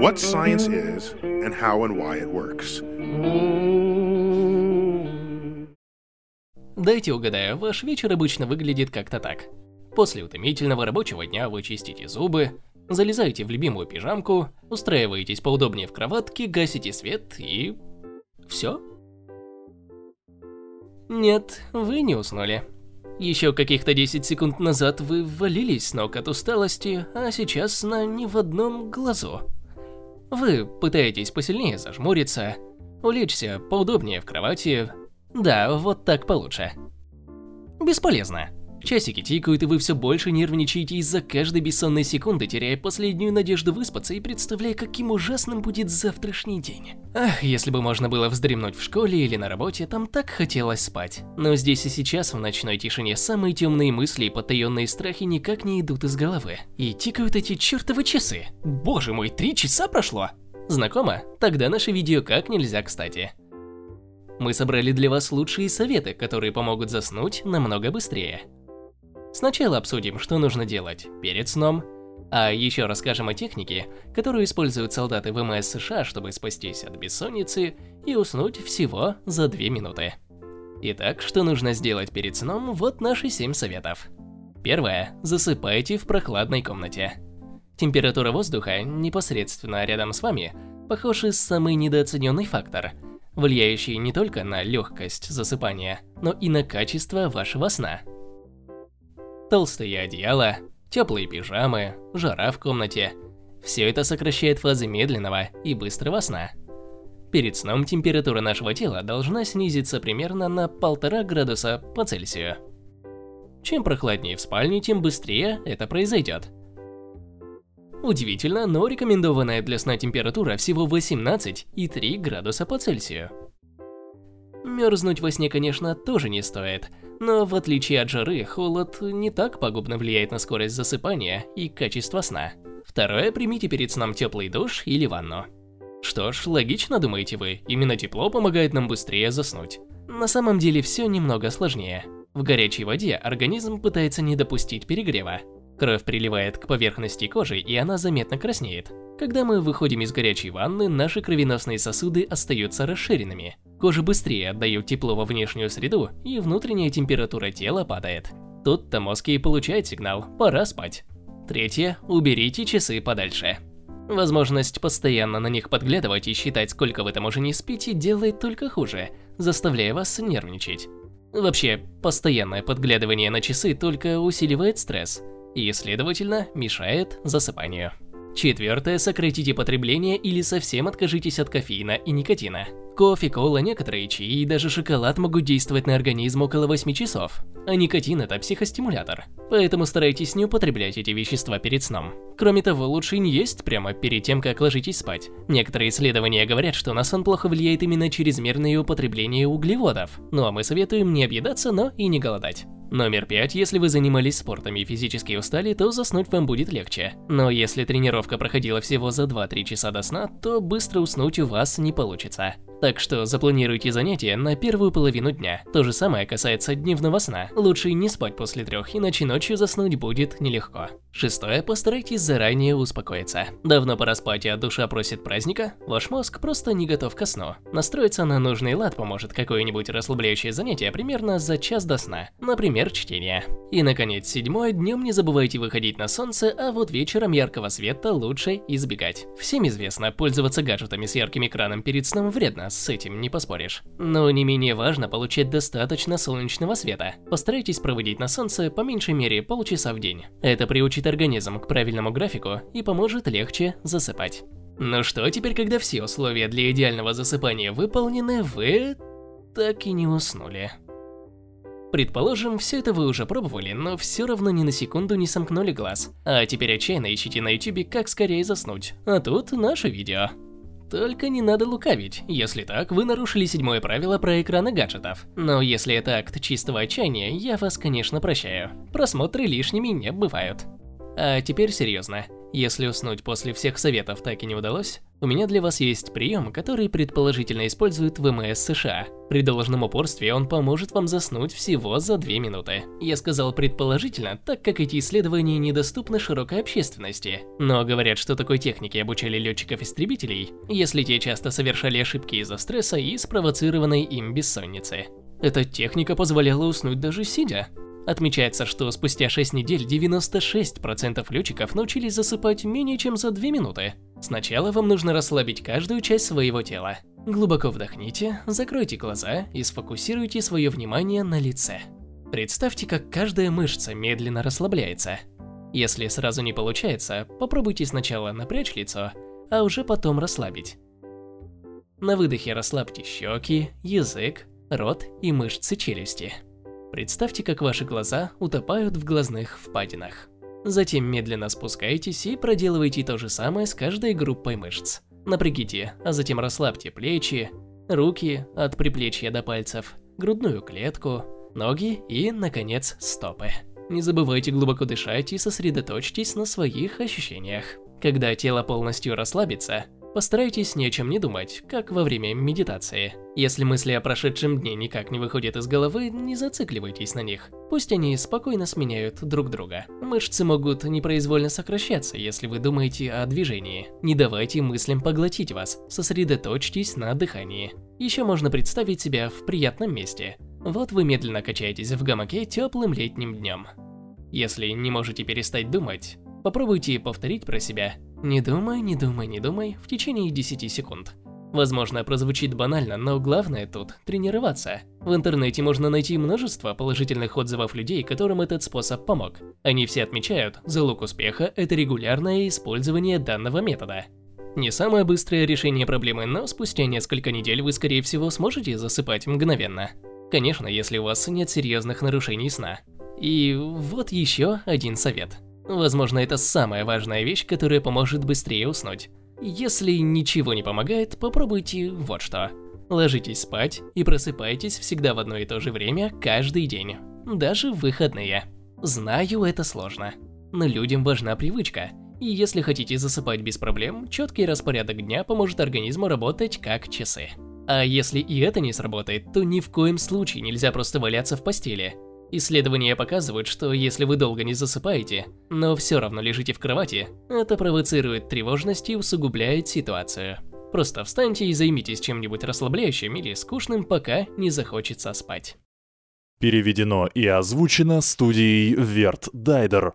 what science is and how and why it works. Дайте угадаю, ваш вечер обычно выглядит как-то так. После утомительного рабочего дня вы чистите зубы, залезаете в любимую пижамку, устраиваетесь поудобнее в кроватке, гасите свет и... все? Нет, вы не уснули. Еще каких-то 10 секунд назад вы валились с ног от усталости, а сейчас сна ни в одном глазу. Вы пытаетесь посильнее зажмуриться, улечься поудобнее в кровати. Да, вот так получше. Бесполезно. Часики тикают, и вы все больше нервничаете из-за каждой бессонной секунды, теряя последнюю надежду выспаться и представляя, каким ужасным будет завтрашний день. Ах, если бы можно было вздремнуть в школе или на работе, там так хотелось спать. Но здесь и сейчас, в ночной тишине, самые темные мысли и потаенные страхи никак не идут из головы. И тикают эти чертовы часы. Боже мой, три часа прошло! Знакомо? Тогда наше видео как нельзя кстати. Мы собрали для вас лучшие советы, которые помогут заснуть намного быстрее. Сначала обсудим, что нужно делать перед сном, а еще расскажем о технике, которую используют солдаты ВМС США, чтобы спастись от бессонницы и уснуть всего за 2 минуты. Итак, что нужно сделать перед сном, вот наши 7 советов. Первое. Засыпайте в прохладной комнате. Температура воздуха, непосредственно рядом с вами, похоже, самый недооцененный фактор, влияющий не только на легкость засыпания, но и на качество вашего сна толстые одеяла, теплые пижамы, жара в комнате. Все это сокращает фазы медленного и быстрого сна. Перед сном температура нашего тела должна снизиться примерно на 1,5 градуса по Цельсию. Чем прохладнее в спальне, тем быстрее это произойдет. Удивительно, но рекомендованная для сна температура всего 18,3 градуса по Цельсию. Мерзнуть во сне, конечно, тоже не стоит, но в отличие от жары, холод не так пагубно влияет на скорость засыпания и качество сна. Второе, примите перед сном теплый душ или ванну. Что ж, логично, думаете вы, именно тепло помогает нам быстрее заснуть. На самом деле все немного сложнее. В горячей воде организм пытается не допустить перегрева. Кровь приливает к поверхности кожи, и она заметно краснеет. Когда мы выходим из горячей ванны, наши кровеносные сосуды остаются расширенными. Кожа быстрее отдает тепло во внешнюю среду, и внутренняя температура тела падает. Тут-то мозг и получает сигнал «пора спать». Третье. Уберите часы подальше. Возможность постоянно на них подглядывать и считать, сколько вы там уже не спите, делает только хуже, заставляя вас нервничать. Вообще, постоянное подглядывание на часы только усиливает стресс и, следовательно, мешает засыпанию. Четвертое. Сократите потребление или совсем откажитесь от кофеина и никотина. Кофе, кола, некоторые чаи и даже шоколад могут действовать на организм около 8 часов, а никотин – это психостимулятор. Поэтому старайтесь не употреблять эти вещества перед сном. Кроме того, лучше не есть прямо перед тем, как ложитесь спать. Некоторые исследования говорят, что на сон плохо влияет именно чрезмерное употребление углеводов. Ну а мы советуем не объедаться, но и не голодать. Номер пять. Если вы занимались спортом и физически устали, то заснуть вам будет легче. Но если тренировка проходила всего за 2-3 часа до сна, то быстро уснуть у вас не получится. Так что запланируйте занятия на первую половину дня. То же самое касается дневного сна. Лучше не спать после трех, иначе ночью заснуть будет нелегко. Шестое. Постарайтесь заранее успокоиться. Давно пора спать, а душа просит праздника? Ваш мозг просто не готов ко сну. Настроиться на нужный лад поможет какое-нибудь расслабляющее занятие примерно за час до сна. Например, чтение. И, наконец, седьмое. Днем не забывайте выходить на солнце, а вот вечером яркого света лучше избегать. Всем известно, пользоваться гаджетами с ярким экраном перед сном вредно, с этим не поспоришь. Но не менее важно получать достаточно солнечного света. Постарайтесь проводить на солнце по меньшей мере полчаса в день. Это приучит организм к правильному графику и поможет легче засыпать. Ну что, теперь когда все условия для идеального засыпания выполнены, вы так и не уснули. Предположим, все это вы уже пробовали, но все равно ни на секунду не сомкнули глаз. А теперь отчаянно ищите на ютубе, как скорее заснуть. А тут наше видео. Только не надо лукавить. Если так, вы нарушили седьмое правило про экраны гаджетов. Но если это акт чистого отчаяния, я вас, конечно, прощаю. Просмотры лишними не бывают. А теперь серьезно. Если уснуть после всех советов так и не удалось, у меня для вас есть прием, который предположительно использует ВМС США. При должном упорстве он поможет вам заснуть всего за 2 минуты. Я сказал предположительно, так как эти исследования недоступны широкой общественности. Но говорят, что такой технике обучали летчиков-истребителей, если те часто совершали ошибки из-за стресса и спровоцированной им бессонницы. Эта техника позволяла уснуть даже сидя. Отмечается, что спустя 6 недель 96% летчиков научились засыпать менее чем за 2 минуты. Сначала вам нужно расслабить каждую часть своего тела. Глубоко вдохните, закройте глаза и сфокусируйте свое внимание на лице. Представьте, как каждая мышца медленно расслабляется. Если сразу не получается, попробуйте сначала напрячь лицо, а уже потом расслабить. На выдохе расслабьте щеки, язык, рот и мышцы челюсти. Представьте, как ваши глаза утопают в глазных впадинах. Затем медленно спускайтесь и проделывайте то же самое с каждой группой мышц. Напрягите, а затем расслабьте плечи, руки от приплечья до пальцев, грудную клетку, ноги и, наконец, стопы. Не забывайте глубоко дышать и сосредоточьтесь на своих ощущениях. Когда тело полностью расслабится, Постарайтесь ни о чем не думать, как во время медитации. Если мысли о прошедшем дне никак не выходят из головы, не зацикливайтесь на них. Пусть они спокойно сменяют друг друга. Мышцы могут непроизвольно сокращаться, если вы думаете о движении. Не давайте мыслям поглотить вас, сосредоточьтесь на дыхании. Еще можно представить себя в приятном месте. Вот вы медленно качаетесь в гамаке теплым летним днем. Если не можете перестать думать, попробуйте повторить про себя не думай, не думай, не думай в течение 10 секунд. Возможно, прозвучит банально, но главное тут – тренироваться. В интернете можно найти множество положительных отзывов людей, которым этот способ помог. Они все отмечают, залог успеха – это регулярное использование данного метода. Не самое быстрое решение проблемы, но спустя несколько недель вы, скорее всего, сможете засыпать мгновенно. Конечно, если у вас нет серьезных нарушений сна. И вот еще один совет – Возможно, это самая важная вещь, которая поможет быстрее уснуть. Если ничего не помогает, попробуйте вот что. Ложитесь спать и просыпайтесь всегда в одно и то же время каждый день, даже в выходные. Знаю, это сложно, но людям важна привычка. И если хотите засыпать без проблем, четкий распорядок дня поможет организму работать как часы. А если и это не сработает, то ни в коем случае нельзя просто валяться в постели. Исследования показывают, что если вы долго не засыпаете, но все равно лежите в кровати, это провоцирует тревожность и усугубляет ситуацию. Просто встаньте и займитесь чем-нибудь расслабляющим или скучным, пока не захочется спать. Переведено и озвучено студией Верт Дайдер.